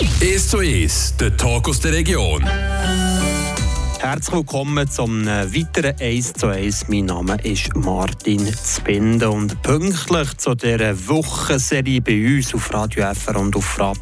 1 zu 1, der Talk aus der Region. Herzlich willkommen zum äh, weiteren 1 zu 1. Mein Name ist Martin Zbinde und pünktlich zu dieser Wochenserie bei uns auf Radio FR und auf RAB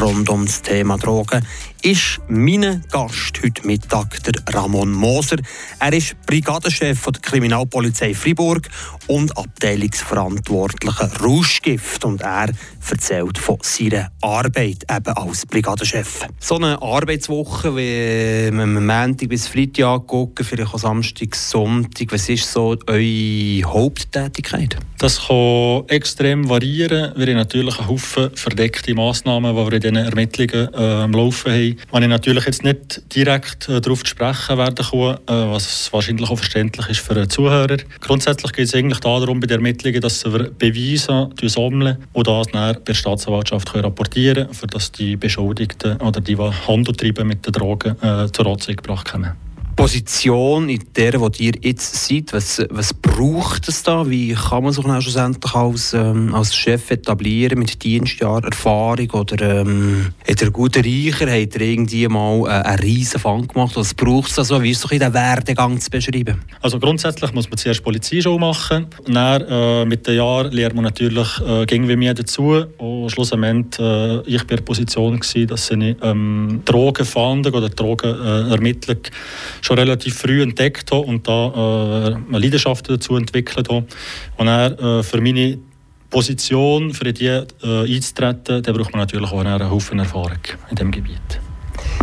rund um das Thema Drogen ist mein Gast heute Mittag der Ramon Moser. Er ist Brigadenchef der Kriminalpolizei Fribourg und Abteilungsverantwortlicher Rauschgift. Und er erzählt von seiner Arbeit eben als Brigadenchef. So eine Arbeitswoche, wie wir Montag bis Freitag angucken, vielleicht auch Samstag, Sonntag. Was ist so eure Haupttätigkeit? Das kann extrem variieren. Wir haben natürlich einen Haufen verdeckte Massnahmen, die wir in diesen Ermittlungen äh, am Laufen haben. Wenn ich natürlich jetzt nicht direkt äh, darauf zu sprechen werden kann, äh, was wahrscheinlich auch verständlich ist für einen Zuhörer. Grundsätzlich geht es eigentlich darum, bei den Ermittlungen, dass wir Beweise sammeln und das dann bei der Staatsanwaltschaft können rapportieren können, damit die Beschuldigten oder die, die Handel treiben mit den Drogen, äh, zur Anzeige gebracht werden. Position, in der wo ihr jetzt seid, was, was braucht es da? Wie kann man sich schlussendlich als, ähm, als Chef etablieren mit Dienstjahr Erfahrung? Oder ähm, hat er guten Reicher, hat er irgendwie mal äh, einen riesen Fang gemacht? Was braucht es da so? Wie ist es den Werdegang zu beschreiben? Also grundsätzlich muss man zuerst Polizeischule machen. Dann, äh, mit den Jahren lernt man natürlich äh, ging wie mir dazu. Und schlussendlich äh, ich bei der Position gewesen, dass ich ähm, Drogenfahndung oder Drogenermittlung schon relativ früh entdeckt habe und da äh, eine Leidenschaft dazu entwickelt habe. Und dann, äh, für meine Position, für die äh, einzutreten, da braucht man natürlich auch einen Haufen Erfahrung in diesem Gebiet.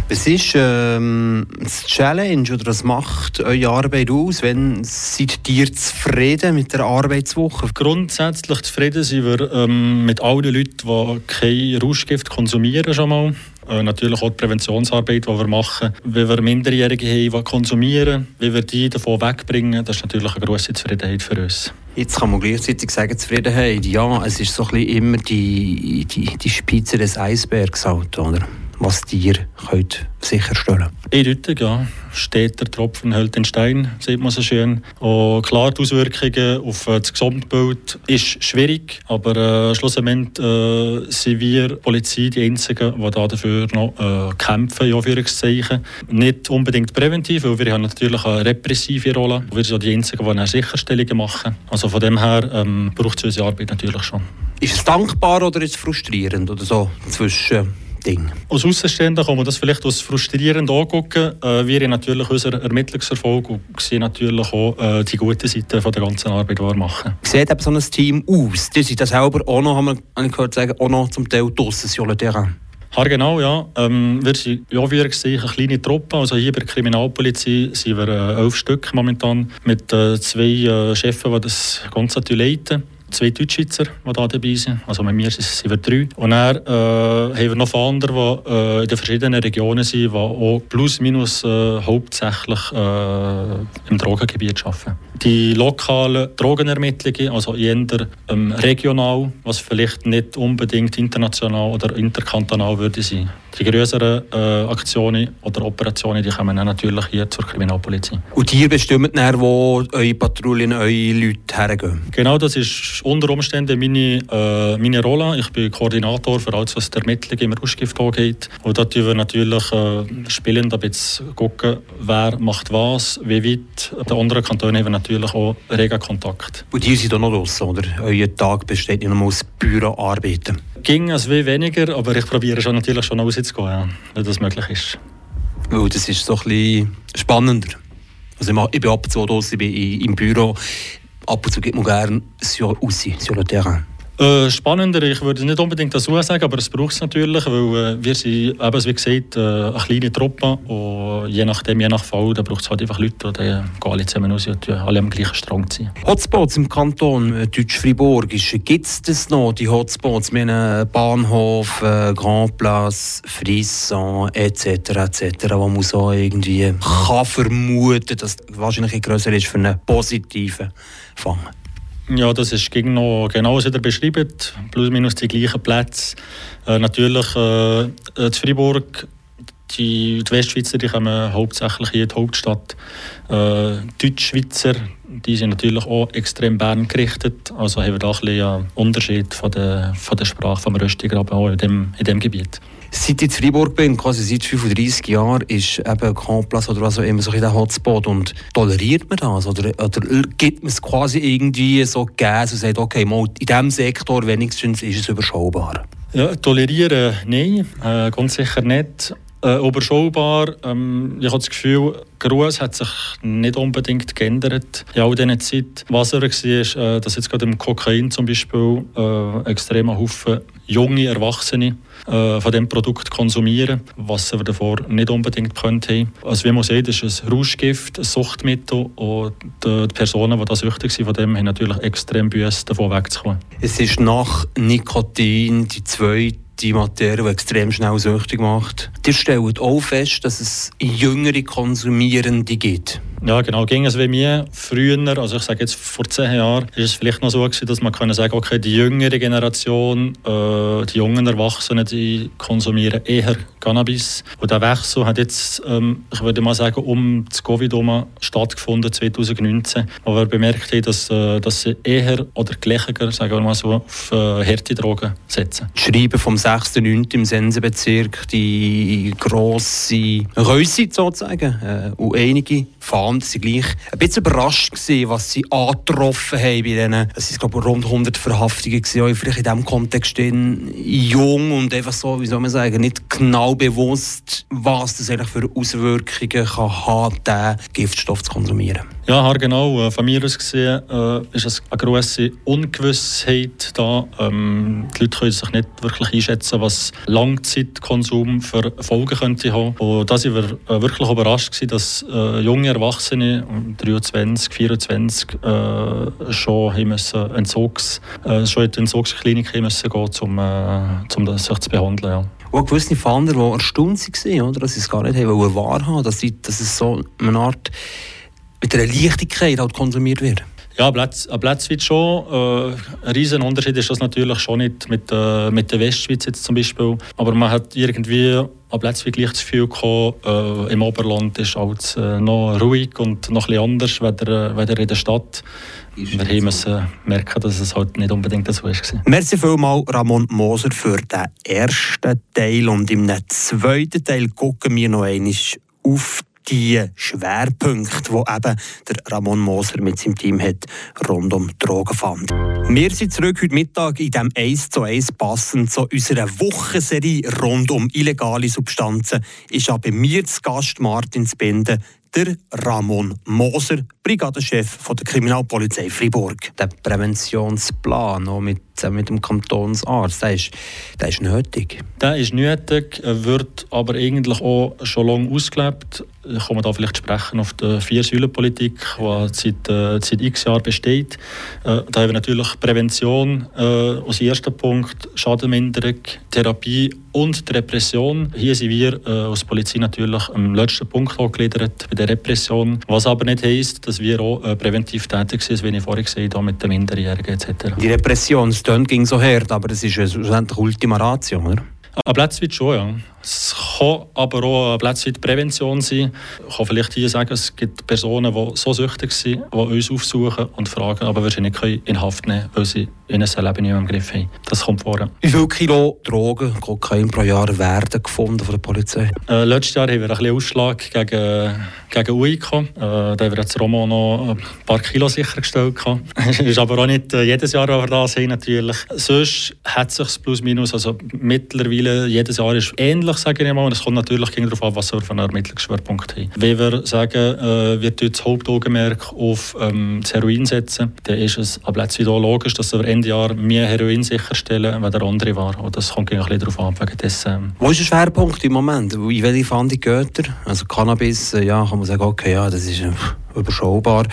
Was ist ähm, das Challenge oder was macht eure Arbeit aus? Wenn seid ihr zufrieden mit der Arbeitswoche? Grundsätzlich zufrieden sind wir ähm, mit allen Leuten, die kein Rauschgift konsumieren schon mal. Äh, natürlich auch die Präventionsarbeit, die wir machen. Wie wir Minderjährige haben, die konsumieren, wie wir die davon wegbringen, das ist natürlich eine grosse Zufriedenheit für uns. Jetzt kann man gleichzeitig sagen, Zufriedenheit, ja, es ist so ein bisschen immer die, die, die Spitze des Eisbergs, halt, oder? Was ihr könnt sicherstellen Eindeutig, ja. Steht der Tropfen hält den Stein, sieht man so schön. Und klar, die Auswirkungen auf äh, das Gesamtbild ist schwierig, aber äh, schlussendlich äh, sind wir Polizei die Einzigen, die da dafür noch äh, kämpfen, in Anführungszeichen. Nicht unbedingt präventiv, weil wir haben natürlich eine repressive Rolle. Wir sind die Einzigen, die Sicherstellungen machen. Also von dem her ähm, braucht es unsere Arbeit natürlich schon. Ist es dankbar oder ist es frustrierend oder so zwischen Ding. Als Außenstehender kann man das vielleicht als frustrierend angucken. Äh, wir haben natürlich unseren Ermittlungserfolg und sehen natürlich auch äh, die gute Seite von der ganzen Arbeit, die wir machen. Wie sieht eben so ein Team aus? Die sind das selber auch noch, haben wir gehört, sagen, auch noch zum Teil draussen sur le terrain. Ja, genau, ja. Ähm, wir sind, ja, wie gesehen, eine kleine Truppe. Also hier bei der Kriminalpolizei sind wir äh, elf Stück momentan mit äh, zwei äh, Chefs, die das Ganze leiten zwei Deutschschweizer, die hier dabei sind. Also mit mir sind wir drei. Und dann äh, haben wir noch andere, die äh, in den verschiedenen Regionen sind, die auch plus minus äh, hauptsächlich äh, im Drogengebiet arbeiten. Die lokalen Drogenermittlungen, also eher ähm, regional, was vielleicht nicht unbedingt international oder interkantonal würde sein. Die größeren äh, Aktionen oder Operationen, die kommen dann natürlich hier zur Kriminalpolizei. Und ihr bestimmt dann, wo eure Patrouillen, eure Leute hergehen? Genau, das ist unter Umständen meine, äh, meine Rolle. Ich bin Koordinator für alles, was die Ermittlung im Rauschgift angeht. Und da tun wir natürlich äh, spielend ein bisschen gucken, wer macht was, wie weit. Die anderen Kantone haben natürlich auch regen Kontakt. Und ihr seid auch noch draussen, oder? Euer Tag besteht nicht nur aus Büroarbeiten? Ging es wie weniger, aber ich probiere schon natürlich schon rauszugehen, wenn das möglich ist. Weil das ist so ein spannender. Also ich bin ab und zu draussen, ich bin im Büro. Ab und zu geht man gerne sur, raus, sur le terrain. Äh, spannender, ich würde nicht unbedingt dazu sagen, aber es braucht es natürlich, weil äh, wir sind, eben, wie gesagt, äh, eine kleine Truppe und je nachdem, je nach Fall, da braucht es halt einfach Leute, die gehen alle zusammen raus und alle am gleichen Strang ziehen. Hotspots im Kanton äh, Deutsch-Fribourg, gibt es das noch, die Hotspots? Wir haben Bahnhof, äh, Grand Place, Frisson etc. etc., wo man so irgendwie kann vermuten, dass wahrscheinlich größer ist für einen positiven Fang. Ja, das ist noch genau wieder beschrieben. Plus minus die gleichen Plätze. Äh, natürlich äh, in Fribourg, die, die Westschweizer die kommen hauptsächlich hier in die Hauptstadt. Äh, Deutschschweizer, die sind natürlich auch extrem Bern gerichtet. Also haben wir da ein einen Unterschied von der, von der Sprache vom Röstigraben auch in dem, in dem Gebiet. Seit ich in Freiburg bin, quasi seit 35 Jahren, ist eben Complas oder was auch immer so in der Hotspot. Und toleriert man das? Oder, oder gibt man es quasi irgendwie so Gas und sagt, okay, mal in diesem Sektor wenigstens ist es überschaubar? Ja, tolerieren, nein, äh, ganz sicher nicht. Äh, überschaubar. Ähm, ich habe das Gefühl, Gruß hat sich nicht unbedingt geändert in all dieser Zeit. Was er war, ist, äh, dass jetzt gerade im Kokain zum Beispiel äh, extremer Haufen junge Erwachsene äh, von diesem Produkt konsumieren, was sie davor nicht unbedingt könnten. Also wie man sieht, ist es ein Rauschgift, ein Suchtmittel und die Personen, die da süchtig sind, von dem haben natürlich extrem Büsse davon wegzukommen. Es ist nach Nikotin die zweite die Materie, die extrem schnell süchtig macht. Ihr stellt auch fest, dass es jüngere Konsumierende gibt. Ja, genau. Ging es wie mir früher, also ich sage jetzt vor zehn Jahren, ist es vielleicht noch so gewesen, dass man können sagen, okay, die jüngere Generation, äh, die jungen Erwachsenen, die konsumieren eher Cannabis. Und der Wechsel hat jetzt, ähm, ich würde mal sagen, um das Covid herum stattgefunden 2019, wo wir bemerkt haben, dass, äh, dass sie eher oder gleicher, sagen wir mal so, auf äh, harte Drogen setzen. Schreiben vom 6.9. im Sensebezirk, die grosse Röse sozusagen, äh, und einige fahren Land sind gleich ein bisschen überrascht gewesen, was sie angetroffen haben bei denen. Es sind glaube rund 100 Verhaftungen gewesen, vielleicht in diesem Kontext jung und einfach so, wie soll man sagen, nicht genau bewusst, was das eigentlich für Auswirkungen kann haben, diesen Giftstoff zu konsumieren. Ja, genau. Von mir aus gesehen äh, ist es eine grosse Ungewissheit da. Ähm, die Leute können sich nicht wirklich einschätzen, was Langzeitkonsum für Folgen könnte haben. Und da sind wir äh, wirklich überrascht gewesen, dass äh, junge Erwachsene, 23, 24, äh, schon müssen Entzugs, äh, schon in die Entzugsklinik müssen gehen, um, äh, um sich zu behandeln. Ja. Und gewisse Fahnder, die erstaunt waren, oder, dass sie es gar nicht haben wahrhaben dass, dass es so eine Art mit einer Leichtigkeit halt konsumiert wird. Ja, Platz, Platzwitz schon. Äh, ein riesen Unterschied ist das natürlich schon nicht mit, äh, mit der Westschweiz jetzt zum Beispiel. Aber man hat irgendwie an Platzwitz gleich das Gefühl gehabt, äh, im Oberland ist alles äh, noch ruhig und noch etwas anders, weder, weder in der Stadt. Wir haben müssen merken, dass es halt nicht unbedingt so war. Merci vielmals, Ramon Moser, für den ersten Teil. Und im zweiten Teil gucken wir noch einmal auf die Schwerpunkte, die eben der Ramon Moser mit seinem Team hat, rund um Drogen fand. Wir sind zurück heute Mittag in dem 1 zu 1 passend zu unserer Wochenserie rund um illegale Substanzen. Ist auch bei mir zu Gast Martin Spinde, der Ramon Moser, Brigadechef der Kriminalpolizei Fribourg. Der Präventionsplan auch mit, äh, mit dem Kantonsarzt, der ist, der ist nötig. Der ist nötig, wird aber eigentlich auch schon lange ausgelebt. Ich komme da vielleicht sprechen auf die Vier-Säulen-Politik, die seit, äh, seit x Jahren besteht. Äh, da haben wir natürlich Prävention äh, als erster Punkt, Schadenminderung, Therapie und Repression. Hier sind wir äh, als Polizei natürlich am letzten Punkt angegliedert bei der Repression, was aber nicht heisst, dass wir auch äh, präventiv tätig sind, wie ich vorhin gesagt habe, mit den Minderjährigen etc. Die Repression, es ging so hart, aber es ist schlussendlich Ultima Ratio, oder? Ein Platzweit schon, ja. Es kann aber auch eine Platzweit-Prävention sein. Ich kann vielleicht hier sagen, es gibt Personen, die so süchtig sind, die uns aufsuchen und fragen, aber wir sie nicht in Haft nehmen weil sie ihr Leben nicht mehr im Griff haben. Das kommt vor. Wie viele Kilo Drogen, Kokain pro Jahr werden gefunden von der Polizei? Äh, letztes Jahr haben wir ein bisschen Ausschlag gegen, gegen UIK. Äh, da haben wir jetzt Romo noch ein paar Kilo sichergestellt. Es ist aber auch nicht äh, jedes Jahr aber da sein, natürlich. Sonst hat es sich plus minus, also mittlerweile jedes Jahr ist ähnlich, sage ich mal. Und es kommt natürlich darauf an, was wir für einen Ermittlungsschwerpunkt haben. Wenn wir sagen, äh, wir das Hauptaugenmerk auf ähm, das Heroin setzen, dann ist es ab letztes Jahr logisch, dass wir Ende Jahr mehr Heroin sicherstellen, als der andere war. Und das kommt ein bisschen darauf an, wegen des, ähm Wo ist der Schwerpunkt im Moment? In welche Fahndung geht er? Also Cannabis, äh, ja, kann man sagen, okay, ja, das ist äh, überschaubar.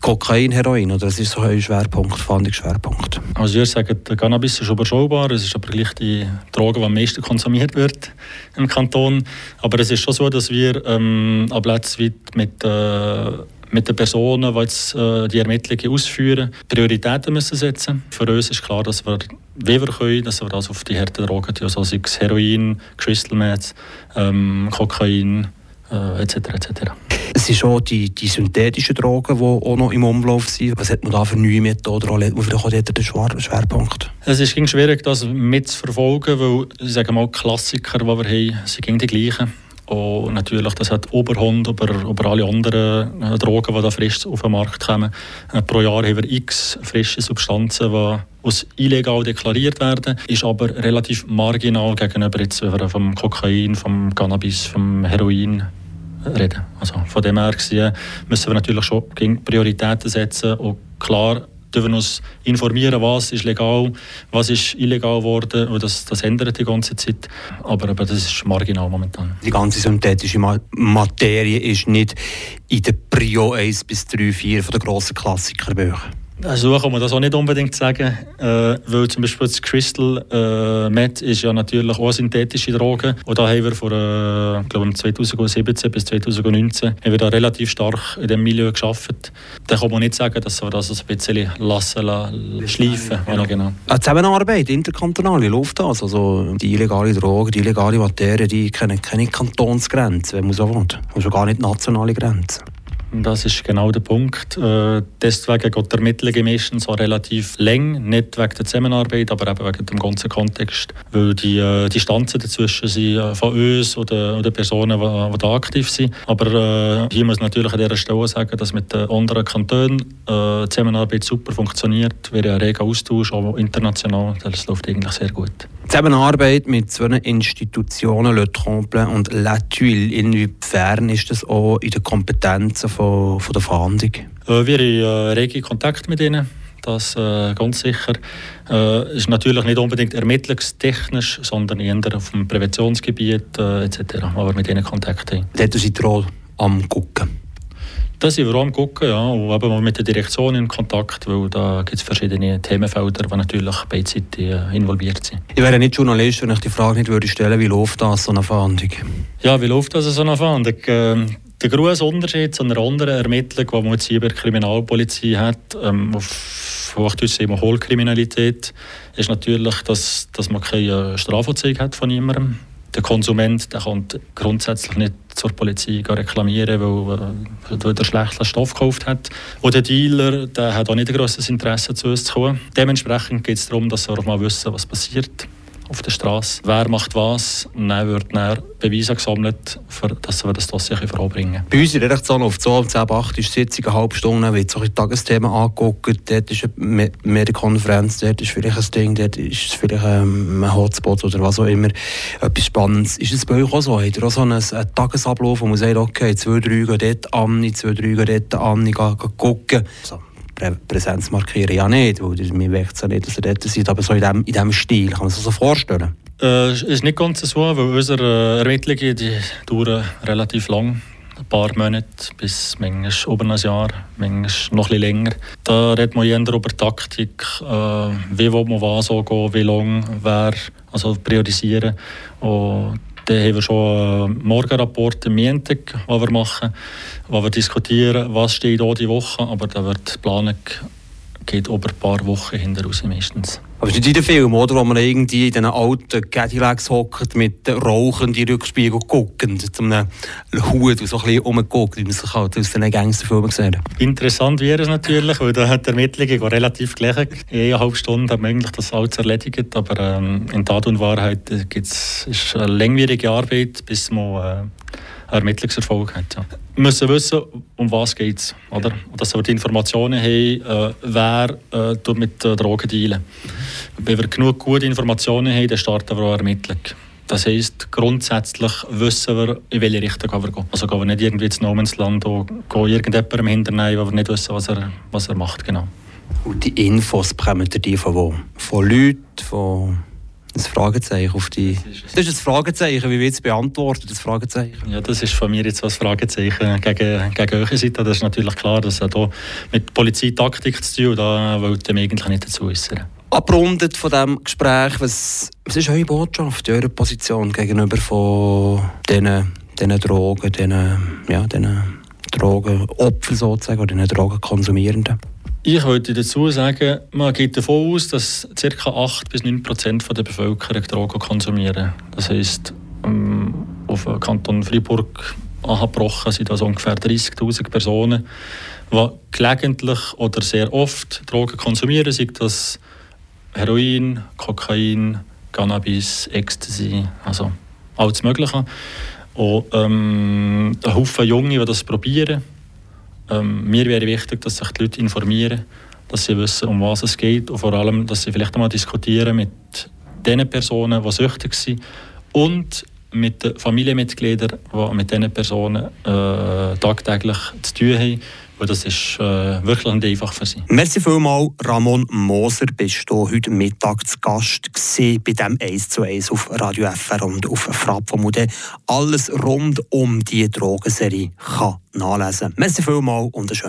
Kokain, Heroin, oder das ist so ein Schwerpunkt, Fahndungsschwerpunkt? Also ich würde sagen, Cannabis ist überschaubar, es ist aber gleich die Droge, die am meisten konsumiert wird im Kanton. Aber es ist schon so, dass wir ähm, ab letztem mit äh, mit den Personen, die jetzt, äh, die Ermittlungen ausführen, Prioritäten müssen setzen. Für uns ist klar, dass wir, wie wir können, dass wir das auf die harten Drogen, also sei es Heroin, Crystal Meth, ähm, Kokain, äh, etc. etc. Es sind schon die, die synthetischen Drogen, die auch noch im Umlauf sind. Was hat man da für neue Methoden? Oder legt man vielleicht auch dort den Schwerpunkt? Es ist schwierig, das mitzuverfolgen, weil ich sage mal, Klassiker, die wir haben, sind die gleichen. Und natürlich, das hat Oberhand über, über alle anderen äh, Drogen, die da frisch auf den Markt kommen. Äh, pro Jahr haben wir x frische Substanzen, die als illegal deklariert werden, ist aber relativ marginal gegenüber jetzt, vom Kokain, vom Cannabis, vom Heroin reden. Also von dem her gesehen müssen wir natürlich schon Prioritäten setzen und klar dürfen uns informieren, was ist legal, was ist illegal geworden. Und das, das ändert die ganze Zeit. Aber, aber das ist marginal momentan. Die ganze synthetische Materie ist nicht in der Prio 1 bis 3, 4 von den grossen Klassikerbüchern. Also kann man das auch nicht unbedingt sagen, äh, weil zum Beispiel das Crystal äh, Meth ist ja natürlich auch synthetische Droge und da haben wir von äh, glaube 2017 bis 2019 haben wir da relativ stark in diesem Milieu geschafft. Da kann man nicht sagen, dass wir das ein bisschen lassen, lassen schleifen. Ja, genau. genau. Eine Zusammenarbeit interkantonal, wie läuft das? Also die illegale Droge, die illegale Materie, die kennen keine Kantonsgrenzen, wenn man so will. Und schon gar nicht nationale Grenzen. Das ist genau der Punkt. Äh, deswegen geht die Ermittlung auch relativ lang, nicht wegen der Zusammenarbeit, aber eben wegen dem ganzen Kontext. Weil die äh, Distanzen dazwischen sind äh, von uns oder, oder Personen, die, die da aktiv sind. Aber hier muss natürlich an dieser Stelle sagen, dass mit den anderen Kantonen die Zusammenarbeit super funktioniert. Wir haben einen regen Austausch, auch international. Das läuft eigentlich sehr gut. Zusammenarbeit mit zwei Institutionen, Le Tremplin und La Tuile, inwiefern ist das auch in den Kompetenzen von der Fahndung? Äh, wir haben äh, rege Kontakt mit ihnen. Das äh, ganz sicher. Äh, ist natürlich nicht unbedingt ermittlungstechnisch, sondern eher auf dem Präventionsgebiet äh, etc., aber mit ihnen Kontakt haben. Dort sind Rolle am Gucken? Da sind wir auch am gucken, ja, und eben mit der Direktion in Kontakt, weil da gibt es verschiedene Themenfelder, die natürlich beidseitig äh, involviert sind. Ich wäre nicht Journalist, wenn ich die Frage nicht würde stellen, wie läuft das so eine Fahndung? Ja, wie läuft das so eine Fahndung? Der große Unterschied zu einer anderen Ermittlung, die man jetzt hier bei der Kriminalpolizei hat, ähm, auf Hochdeutsch eben Hohlkriminalität, ist natürlich, dass, dass man keine Strafanzeige hat von jemandem der Konsument der kommt grundsätzlich nicht zur Polizei reklamieren, weil, weil er schlechten Stoff gekauft hat. Und der Dealer der hat auch nicht ein grosses Interesse, zu uns zu kommen. Dementsprechend geht es darum, dass wir mal wissen, was passiert auf der Straße. Wer macht was? Und dann wird dann Beweise gesammelt, für, dass wir das Dossier voranbringen können. Bei uns in der Redaktion auf 2 10 8 ist die Sitzung eine halbe Stunde, wird so ein Tagesthema angeguckt. Dort ist eine Medienkonferenz, dort ist vielleicht ein Ding, dort ist vielleicht ein Hotspot oder was auch immer. Etwas Spannendes. Ist es bei euch auch so? Habt ihr auch so einen, einen Tagesablauf, wo man sagt, okay, zwei, drei gehen dort an, zwei, drei gehen dort an, gehen gucken? So. Präsenz markieren ja nicht, weil wir möchten ja nicht, dass ihr dort seid, aber so in diesem Stil, kann man sich das so vorstellen? Äh, ist nicht ganz so, weil unsere Ermittlungen die dauern relativ lang. Ein paar Monate bis manchmal über ein Jahr, manchmal noch etwas länger. Da redet man eher über Taktik, äh, wie will man was angehen, wie lange, wer, also priorisieren. Und dann haben wir schon einen Morgenrapport am Montag, den wir machen, wo wir diskutieren, was steht hier die Woche, aber da wird die Planung geht über ein paar Wochen hinter raus meistens. Aber es ist nicht in Film, oder, wo man irgendwie in diesen alten Cadillacs hockt, mit Rauchen die Rückspiegel guckend, zu einem Hut, der so ein bisschen rumguckt, wie man sich halt aus den Gangsterfilmen sieht. Interessant wäre es natürlich, weil da hat die Ermittlungen relativ gleich. In einer halben Stunde hat man eigentlich das alles erledigt, aber ähm, in Tat und Wahrheit äh, gibt's, ist eine langwierige Arbeit, bis man äh, Ermittlungserfolg hat. Wir müssen wissen, um was geht es. Oder? Dass wir die Informationen haben, äh, wer äh, mit äh, Drogen dealen. Wenn wir genug gute Informationen haben, dann starten wir auch Ermittlung. Das heisst, grundsätzlich wissen wir, in welche Richtung wir gehen. Also gehen wir nicht irgendwie ins No und gehen irgendjemandem hinterher, wo wir nicht wissen, was er, was er macht. Genau. Und die Infos bekommen die von wo? Von Leuten, von ein Fragezeichen auf die. Das ist ein Fragezeichen. Wie wird es beantwortet? Das Fragezeichen? Ja, das ist von mir jetzt ein Fragezeichen gegen, gegen eure Seite. Das ist natürlich klar, dass hat hier mit Polizeitaktik zu tun. Da wollte ich eigentlich nicht dazu äußern. Abrundet von diesem Gespräch, was, was ist eure Botschaft, eure Position gegenüber von diesen, diesen Drogen, diesen, ja, diesen Drogenopfern sozusagen, oder diesen Drogenkonsumierenden? Ich wollte dazu sagen, man geht davon aus, dass ca. 8 bis 9 Prozent der Bevölkerung Drogen konsumieren. Das heisst, ähm, auf Kanton Freiburg angebrochen sind das ungefähr 30'000 Personen, die gelegentlich oder sehr oft Drogen konsumieren, sei das Heroin, Kokain, Cannabis, Ecstasy, also alles Mögliche. Und ähm, ein Haufen Junge, die das probieren. Ähm, mir wäre wichtig, dass sich die Leute informieren, dass sie wissen, um was es geht und vor allem, dass sie vielleicht einmal diskutieren mit den Personen, die süchtig sind und mit den Familienmitgliedern, die mit diesen Personen äh, tagtäglich zu tun haben. Und das ist äh, wirklich nicht einfach für sie. Merci vielmals, Ramon Moser. Bist du heute Mittag zu Gast bei dem 1 zu 1 auf Radio FR und auf Frapp, wo man alles rund um die Drogenserie kann nachlesen kann. Merci vielmals und einen schönen